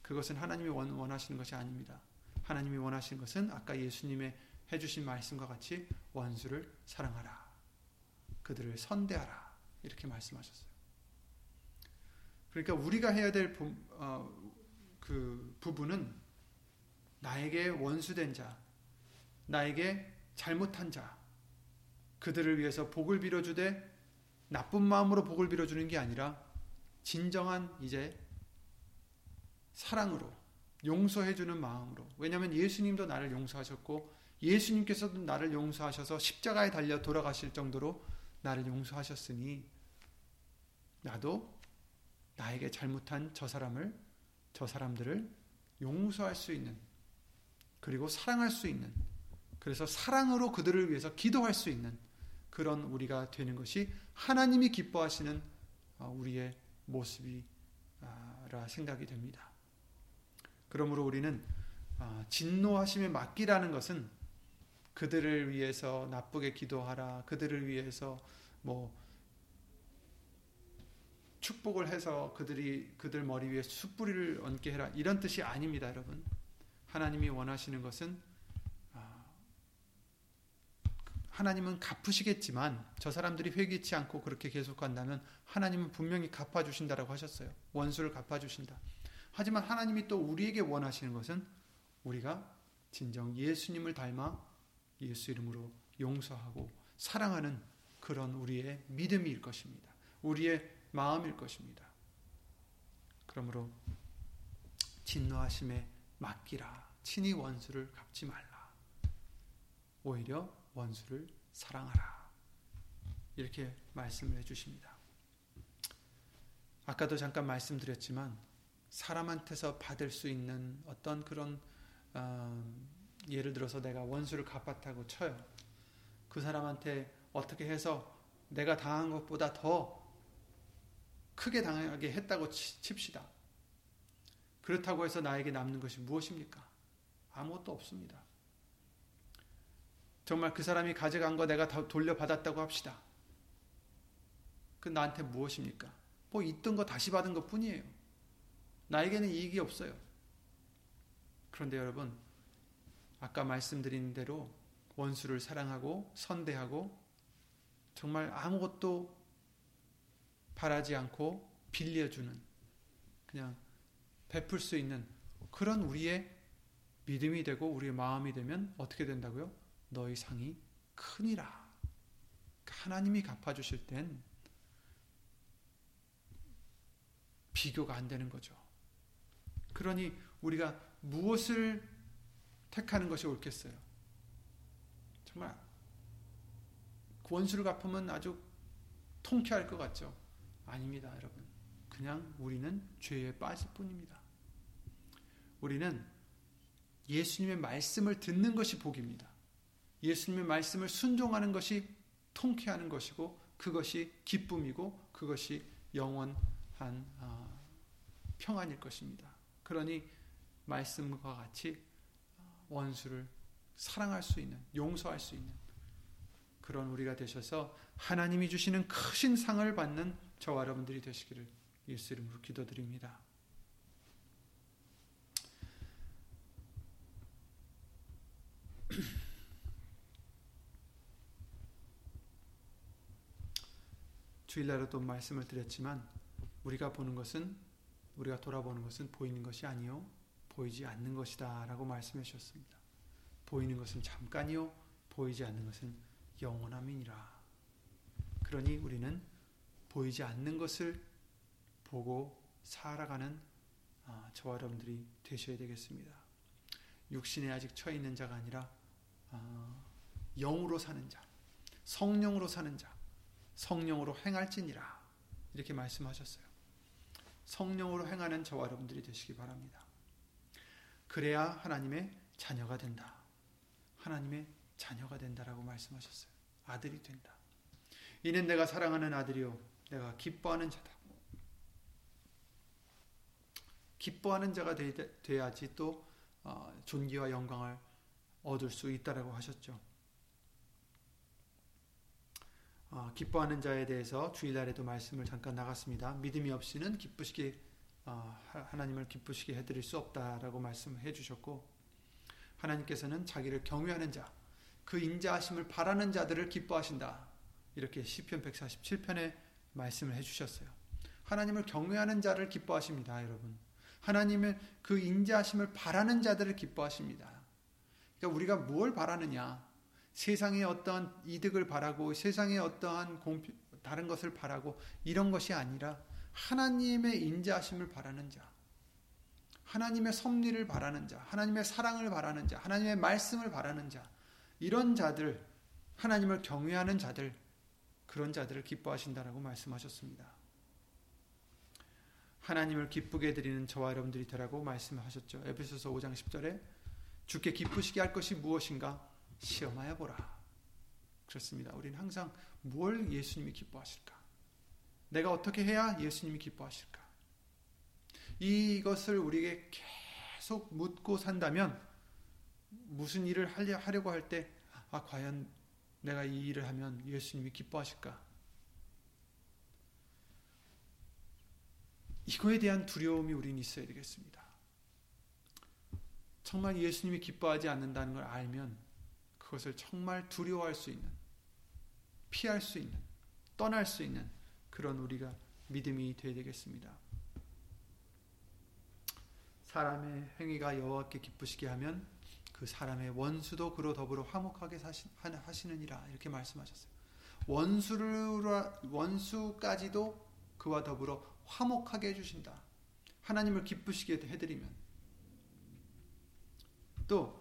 [SPEAKER 1] 그것은 하나님이 원하시는 것이 아닙니다. 하나님이 원하시는 것은 아까 예수님의 해주신 말씀과 같이 원수를 사랑하라. 그들을 선대하라. 이렇게 말씀하셨어요. 그러니까 우리가 해야 될 부, 어, 그 부분은 나에게 원수된 자, 나에게 잘못한 자, 그들을 위해서 복을 빌어주되 나쁜 마음으로 복을 빌어주는 게 아니라 진정한 이제 사랑으로 용서해주는 마음으로 왜냐하면 예수님도 나를 용서하셨고 예수님께서도 나를 용서하셔서 십자가에 달려 돌아가실 정도로 나를 용서하셨으니 나도 나에게 잘못한 저 사람을 저 사람들을 용서할 수 있는 그리고 사랑할 수 있는 그래서 사랑으로 그들을 위해서 기도할 수 있는 그런 우리가 되는 것이 하나님이 기뻐하시는 어, 우리의 모습이라 생각이 됩니다. 그러므로 우리는 어, 진노하심에 맡기라는 것은 그들을 위해서 나쁘게 기도하라, 그들을 위해서 뭐 축복을 해서 그들이 그들 머리 위에 숯불이를 얹게 해라 이런 뜻이 아닙니다, 여러분. 하나님이 원하시는 것은 하나님은 갚으시겠지만 저 사람들이 회개치 않고 그렇게 계속한다면 하나님은 분명히 갚아 주신다라고 하셨어요. 원수를 갚아 주신다. 하지만 하나님이 또 우리에게 원하시는 것은 우리가 진정 예수님을 닮아 예수 이름으로 용서하고 사랑하는 그런 우리의 믿음일 것입니다. 우리의 마음일 것입니다. 그러므로 진노하심에 맡기라. 친히 원수를 갚지 말라. 오히려 원수를 사랑하라. 이렇게 말씀을 해주십니다. 아까도 잠깐 말씀드렸지만 사람한테서 받을 수 있는 어떤 그런 어, 예를 들어서 내가 원수를 갚았다고 쳐요. 그 사람한테 어떻게 해서 내가 당한 것보다 더 크게 당하게 했다고 칩시다. 그렇다고 해서 나에게 남는 것이 무엇입니까? 아무것도 없습니다. 정말 그 사람이 가져간 거 내가 돌려받았다고 합시다. 그 나한테 무엇입니까? 뭐 있던 거 다시 받은 것 뿐이에요. 나에게는 이익이 없어요. 그런데 여러분, 아까 말씀드린 대로 원수를 사랑하고 선대하고 정말 아무것도 바라지 않고 빌려주는 그냥 베풀 수 있는 그런 우리의 믿음이 되고 우리의 마음이 되면 어떻게 된다고요? 너희 상이 크니라. 하나님이 갚아주실 땐 비교가 안 되는 거죠. 그러니 우리가 무엇을 택하는 것이 옳겠어요? 정말 원수를 갚으면 아주 통쾌할 것 같죠? 아닙니다, 여러분. 그냥 우리는 죄에 빠질 뿐입니다. 우리는 예수님의 말씀을 듣는 것이 복입니다. 예수님의 말씀을 순종하는 것이 통쾌하는 것이고 그것이 기쁨이고 그것이 영원한 아, 평안일 것입니다. 그러니 말씀과 같이 원수를 사랑할 수 있는 용서할 수 있는 그런 우리가 되셔서 하나님이 주시는 크신 상을 받는 저와 여러분들이 되시기를 예수 이름으로 기도드립니다. (clears throat) 주일날에 또 말씀을 드렸지만 우리가 보는 것은 우리가 돌아보는 것은 보이는 것이 아니요 보이지 않는 것이다 라고 말씀해 주셨습니다. 보이는 것은 잠깐이요 보이지 않는 것은 영원함이니라. 그러니 우리는 보이지 않는 것을 보고 살아가는 아, 저와 여러분들이 되셔야 되겠습니다. 육신에 아직 처해 있는 자가 아니라 아, 영으로 사는 자, 성령으로 사는 자, 성령으로 행할지니라 이렇게 말씀하셨어요. 성령으로 행하는 저와 여러분들이 되시기 바랍니다. 그래야 하나님의 자녀가 된다. 하나님의 자녀가 된다라고 말씀하셨어요. 아들이 된다. 이는 내가 사랑하는 아들이요 내가 기뻐하는 자다. 기뻐하는 자가 돼야지 또 어, 존귀와 영광을 얻을 수 있다라고 하셨죠. 어, 기뻐하는 자에 대해서 주일날에도 말씀을 잠깐 나갔습니다. 믿음이 없이는 기쁘시게 어, 하나님을 기쁘시게 해드릴 수 없다라고 말씀해 주셨고 하나님께서는 자기를 경외하는 자, 그 인자하심을 바라는 자들을 기뻐하신다. 이렇게 시편 147편에 말씀을 해 주셨어요. 하나님을 경외하는 자를 기뻐하십니다, 여러분. 하나님의 그 인자하심을 바라는 자들을 기뻐하십니다. 그러니까 우리가 무엇 바라느냐? 세상의 어떠한 이득을 바라고 세상의 어떠한 공평, 다른 것을 바라고 이런 것이 아니라 하나님의 인자하심을 바라는 자, 하나님의 섭리를 바라는 자, 하나님의 사랑을 바라는 자, 하나님의 말씀을 바라는 자, 이런 자들, 하나님을 경외하는 자들, 그런 자들을 기뻐하신다라고 말씀하셨습니다. 하나님을 기쁘게 드리는 저와 여러분들이 되라고 말씀하셨죠. 에베소서 5장 10절에 주께 기쁘시게 할 것이 무엇인가 시험하여 보라. 그렇습니다. 우리는 항상 뭘 예수님이 기뻐하실까? 내가 어떻게 해야 예수님이 기뻐하실까? 이것을 우리에게 계속 묻고 산다면 무슨 일을 하려고 할 때, 아, 과연 내가 이 일을 하면 예수님이 기뻐하실까? 이거에 대한 두려움이 우리는 있어야 되겠습니다. 정말 예수님이 기뻐하지 않는다는 걸 알면 그것을 정말 두려워할 수 있는, 피할 수 있는, 떠날 수 있는 그런 우리가 믿음이 되어야 되겠습니다. 사람의 행위가 여호와께 기쁘시게 하면 그 사람의 원수도 그로 더불어 화목하게 하시느니라 이렇게 말씀하셨어요. 원수를 원수까지도 그와 더불어 화목하게 해주신다. 하나님을 기쁘시게 해드리면 또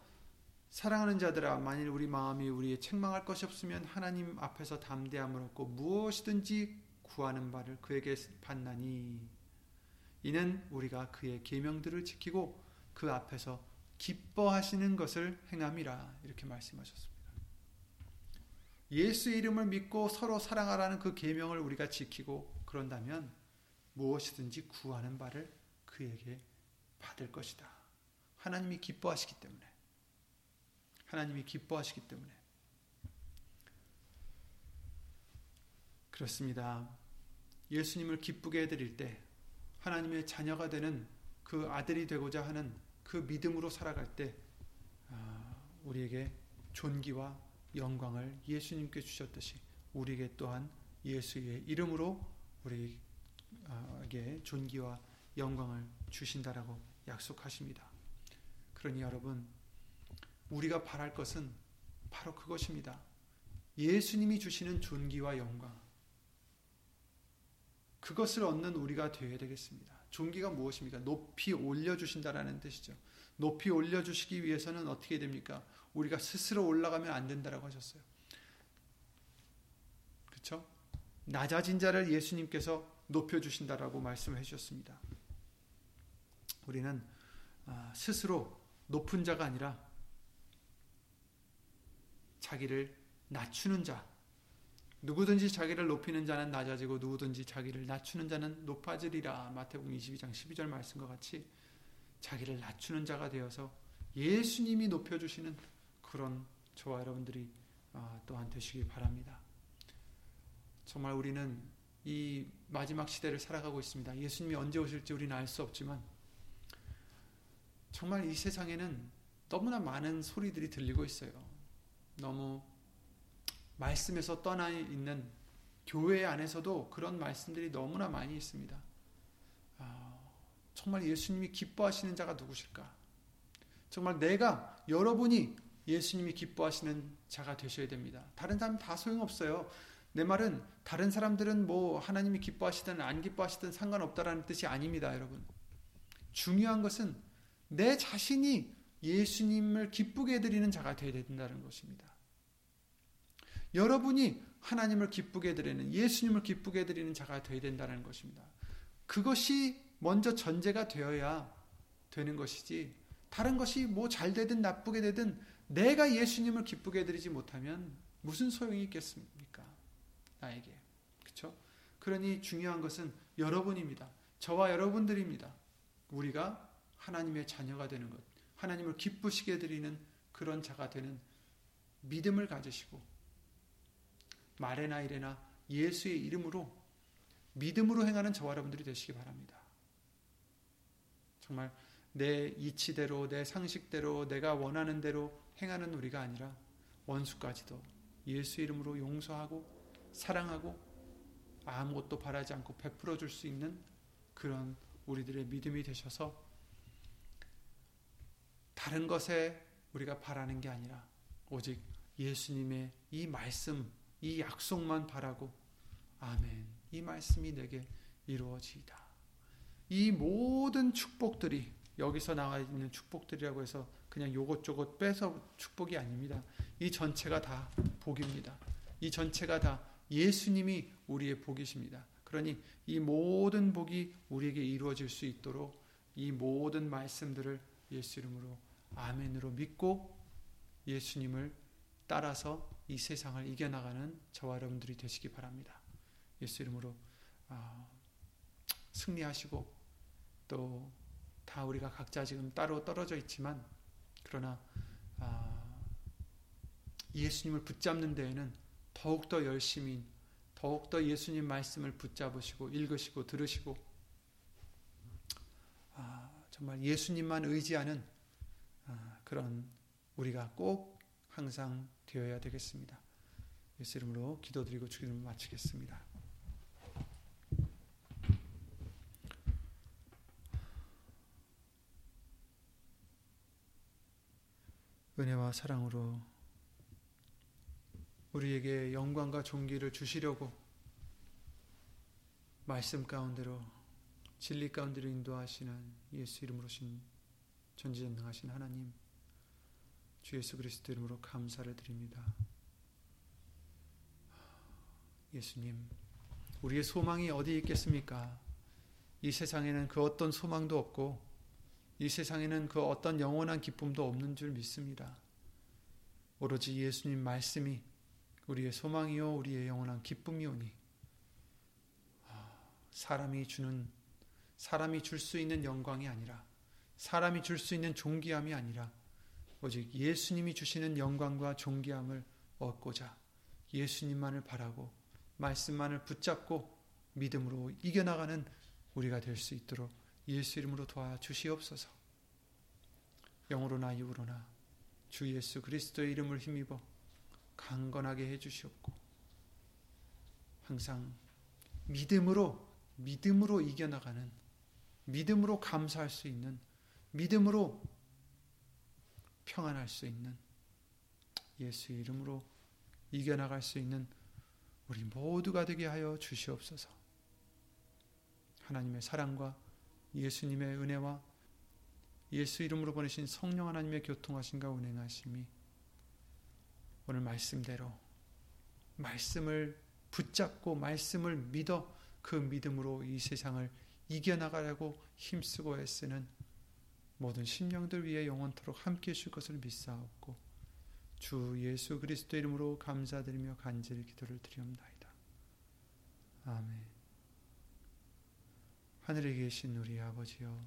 [SPEAKER 1] 사랑하는 자들아 만일 우리 마음이 우리의 책망할 것이 없으면 하나님 앞에서 담대함을 얻고 무엇이든지 구하는 바를 그에게 받나니 이는 우리가 그의 계명들을 지키고 그 앞에서 기뻐하시는 것을 행함이라 이렇게 말씀하셨습니다. 예수 이름을 믿고 서로 사랑하라는 그 계명을 우리가 지키고 그런다면 무엇이든지 구하는 바를 그에게 받을 것이다. 하나님이 기뻐하시기 때문에. 하나님이 기뻐하시기 때문에. 그렇습니다. 예수님을 기쁘게 해드릴 때 하나님의 자녀가 되는 그 아들이 되고자 하는 그 믿음으로 살아갈 때 아, 우리에게 존귀와 영광을 예수님께 주셨듯이 우리에게 또한 예수의 이름으로 우리에게 존귀와 영광을 주신다라고 약속하십니다. 그러니 여러분 우리가 바랄 것은 바로 그것입니다. 예수님이 주시는 존귀와 영광. 그것을 얻는 우리가 되어야 되겠습니다. 존귀가 무엇입니까? 높이 올려주신다라는 뜻이죠. 높이 올려주시기 위해서는 어떻게 됩니까? 우리가 스스로 올라가면 안 된다라고 하셨어요. 그렇죠? 낮아진 자를 예수님께서 높여주신다라고 말씀해 주셨습니다. 우리는 아, 스스로 높은 자가 아니라 자기를 낮추는 자, 누구든지 자기를 높이는 자는 낮아지고 누구든지 자기를 낮추는 자는 높아지리라. 마태복음 22장 12절 말씀과 같이 자기를 낮추는 자가 되어서 예수님이 높여 주시는 그런 저와 여러분들이 아, 또한 되시기 바랍니다. 정말 우리는 이 마지막 시대를 살아가고 있습니다. 예수님이 언제 오실지 우리는 알 수 없지만 정말 이 세상에는 너무나 많은 소리들이 들리고 있어요. 너무 말씀에서 떠나 있는 교회 안에서도 그런 말씀들이 너무나 많이 있습니다. 아, 정말 예수님이 기뻐하시는 자가 누구실까? 정말 내가 여러분이 예수님이 기뻐하시는 자가 되셔야 됩니다. 다른 사람 다 소용없어요. 내 말은 다른 사람들은 뭐 하나님이 기뻐하시든 안 기뻐하시든 상관없다라는 뜻이 아닙니다, 여러분. 중요한 것은 내 자신이 예수님을 기쁘게 해드리는 자가 되어야 된다는 것입니다. 여러분이 하나님을 기쁘게 해드리는 예수님을 기쁘게 해드리는 자가 되어야 된다는 것입니다. 그것이 먼저 전제가 되어야 되는 것이지 다른 것이 뭐 잘 되든 나쁘게 되든 내가 예수님을 기쁘게 해드리지 못하면 무슨 소용이 있겠습니까? 나에게. 그렇죠? 그러니 중요한 것은 여러분입니다. 저와 여러분들입니다. 우리가 하나님의 자녀가 되는 것, 하나님을 기쁘시게 해드리는 그런 자가 되는 믿음을 가지시고 말에나 이래나 예수의 이름으로 믿음으로 행하는 저와 여러분들이 되시기 바랍니다. 정말 내 이치대로 내 상식대로 내가 원하는 대로 행하는 우리가 아니라 원수까지도 예수 이름으로 용서하고 사랑하고 아무것도 바라지 않고 베풀어 줄 수 있는 그런 우리들의 믿음이 되셔서 다른 것에 우리가 바라는 게 아니라 오직 예수님의 이 말씀 이 약속만 바라고 아멘. 이 말씀이 내게 이루어지이다. 이 모든 축복들이 여기서 나와 있는 축복들이라고 해서 그냥 요것저것 빼서 축복이 아닙니다. 이 전체가 다 복입니다. 이 전체가 다 예수님이 우리의 복이십니다. 그러니 이 모든 복이 우리에게 이루어질 수 있도록 이 모든 말씀들을 예수 이름으로 아멘으로 믿고 예수님을 따라서 이 세상을 이겨나가는 저와 여러분들이 되시기 바랍니다. 예수 이름으로 아, 승리하시고 또 다 우리가 각자 지금 따로 떨어져 있지만 그러나 아, 예수님을 붙잡는 데에는 더욱더 열심히 더욱더 예수님 말씀을 붙잡으시고 읽으시고 들으시고 아, 정말 예수님만 의지하는 그런 우리가 꼭 항상 되어야 되겠습니다. 예수 이름으로 기도드리고 주기를 마치겠습니다. 은혜와 사랑으로 우리에게 영광과 존귀를 주시려고 말씀 가운데로 진리 가운데로 인도하시는 예수 이름으로 신 전지전능하신 하나님 주 예수 그리스도 이름으로 감사를 드립니다. 예수님, 우리의 소망이 어디 있겠습니까? 이 세상에는 그 어떤 소망도 없고, 이 세상에는 그 어떤 영원한 기쁨도 없는 줄 믿습니다. 오로지 예수님 말씀이 우리의 소망이요, 우리의 영원한 기쁨이오니, 사람이 주는, 사람이 줄 수 있는 영광이 아니라, 사람이 줄 수 있는 존귀함이 아니라, 오직 예수님이 주시는 영광과 존귀함을 얻고자 예수님만을 바라고 말씀만을 붙잡고 믿음으로 이겨나가는 우리가 될 수 있도록 예수 이름으로 도와주시옵소서. 영으로나 육으로나 주 예수 그리스도의 이름을 힘입어 강건하게 해 주시옵고 항상 믿음으로 믿음으로 이겨나가는 믿음으로 감사할 수 있는 믿음으로 평안할 수 있는 예수 이름으로 이겨나갈 수 있는 우리 모두가 되게 하여 주시옵소서. 하나님의 사랑과 예수님의 은혜와 예수 이름으로 보내신 성령 하나님의 교통하심과 운행하심이 오늘 말씀대로 말씀을 붙잡고 말씀을 믿어 그 믿음으로 이 세상을 이겨나가려고 힘쓰고 애쓰는 모든 심령들 위해 영원토록 함께 해줄 것을 믿사옵고 주 예수 그리스도 이름으로 감사드리며 간절히 기도를 드리옵나이다. 아멘 하늘에 계신 우리 아버지여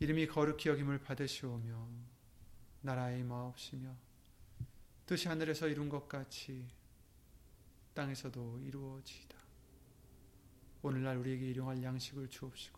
[SPEAKER 1] 이름이 거룩히 여김을 받으시오며 나라의 마옵시며 뜻이 하늘에서 이룬 것 같이 땅에서도 이루어지이다. 오늘날 우리에게 일용할 양식을 주옵시고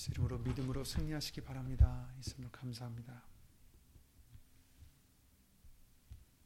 [SPEAKER 1] 예수 이름으로 믿음으로 승리하시기 바랍니다. 예수님 감사합니다.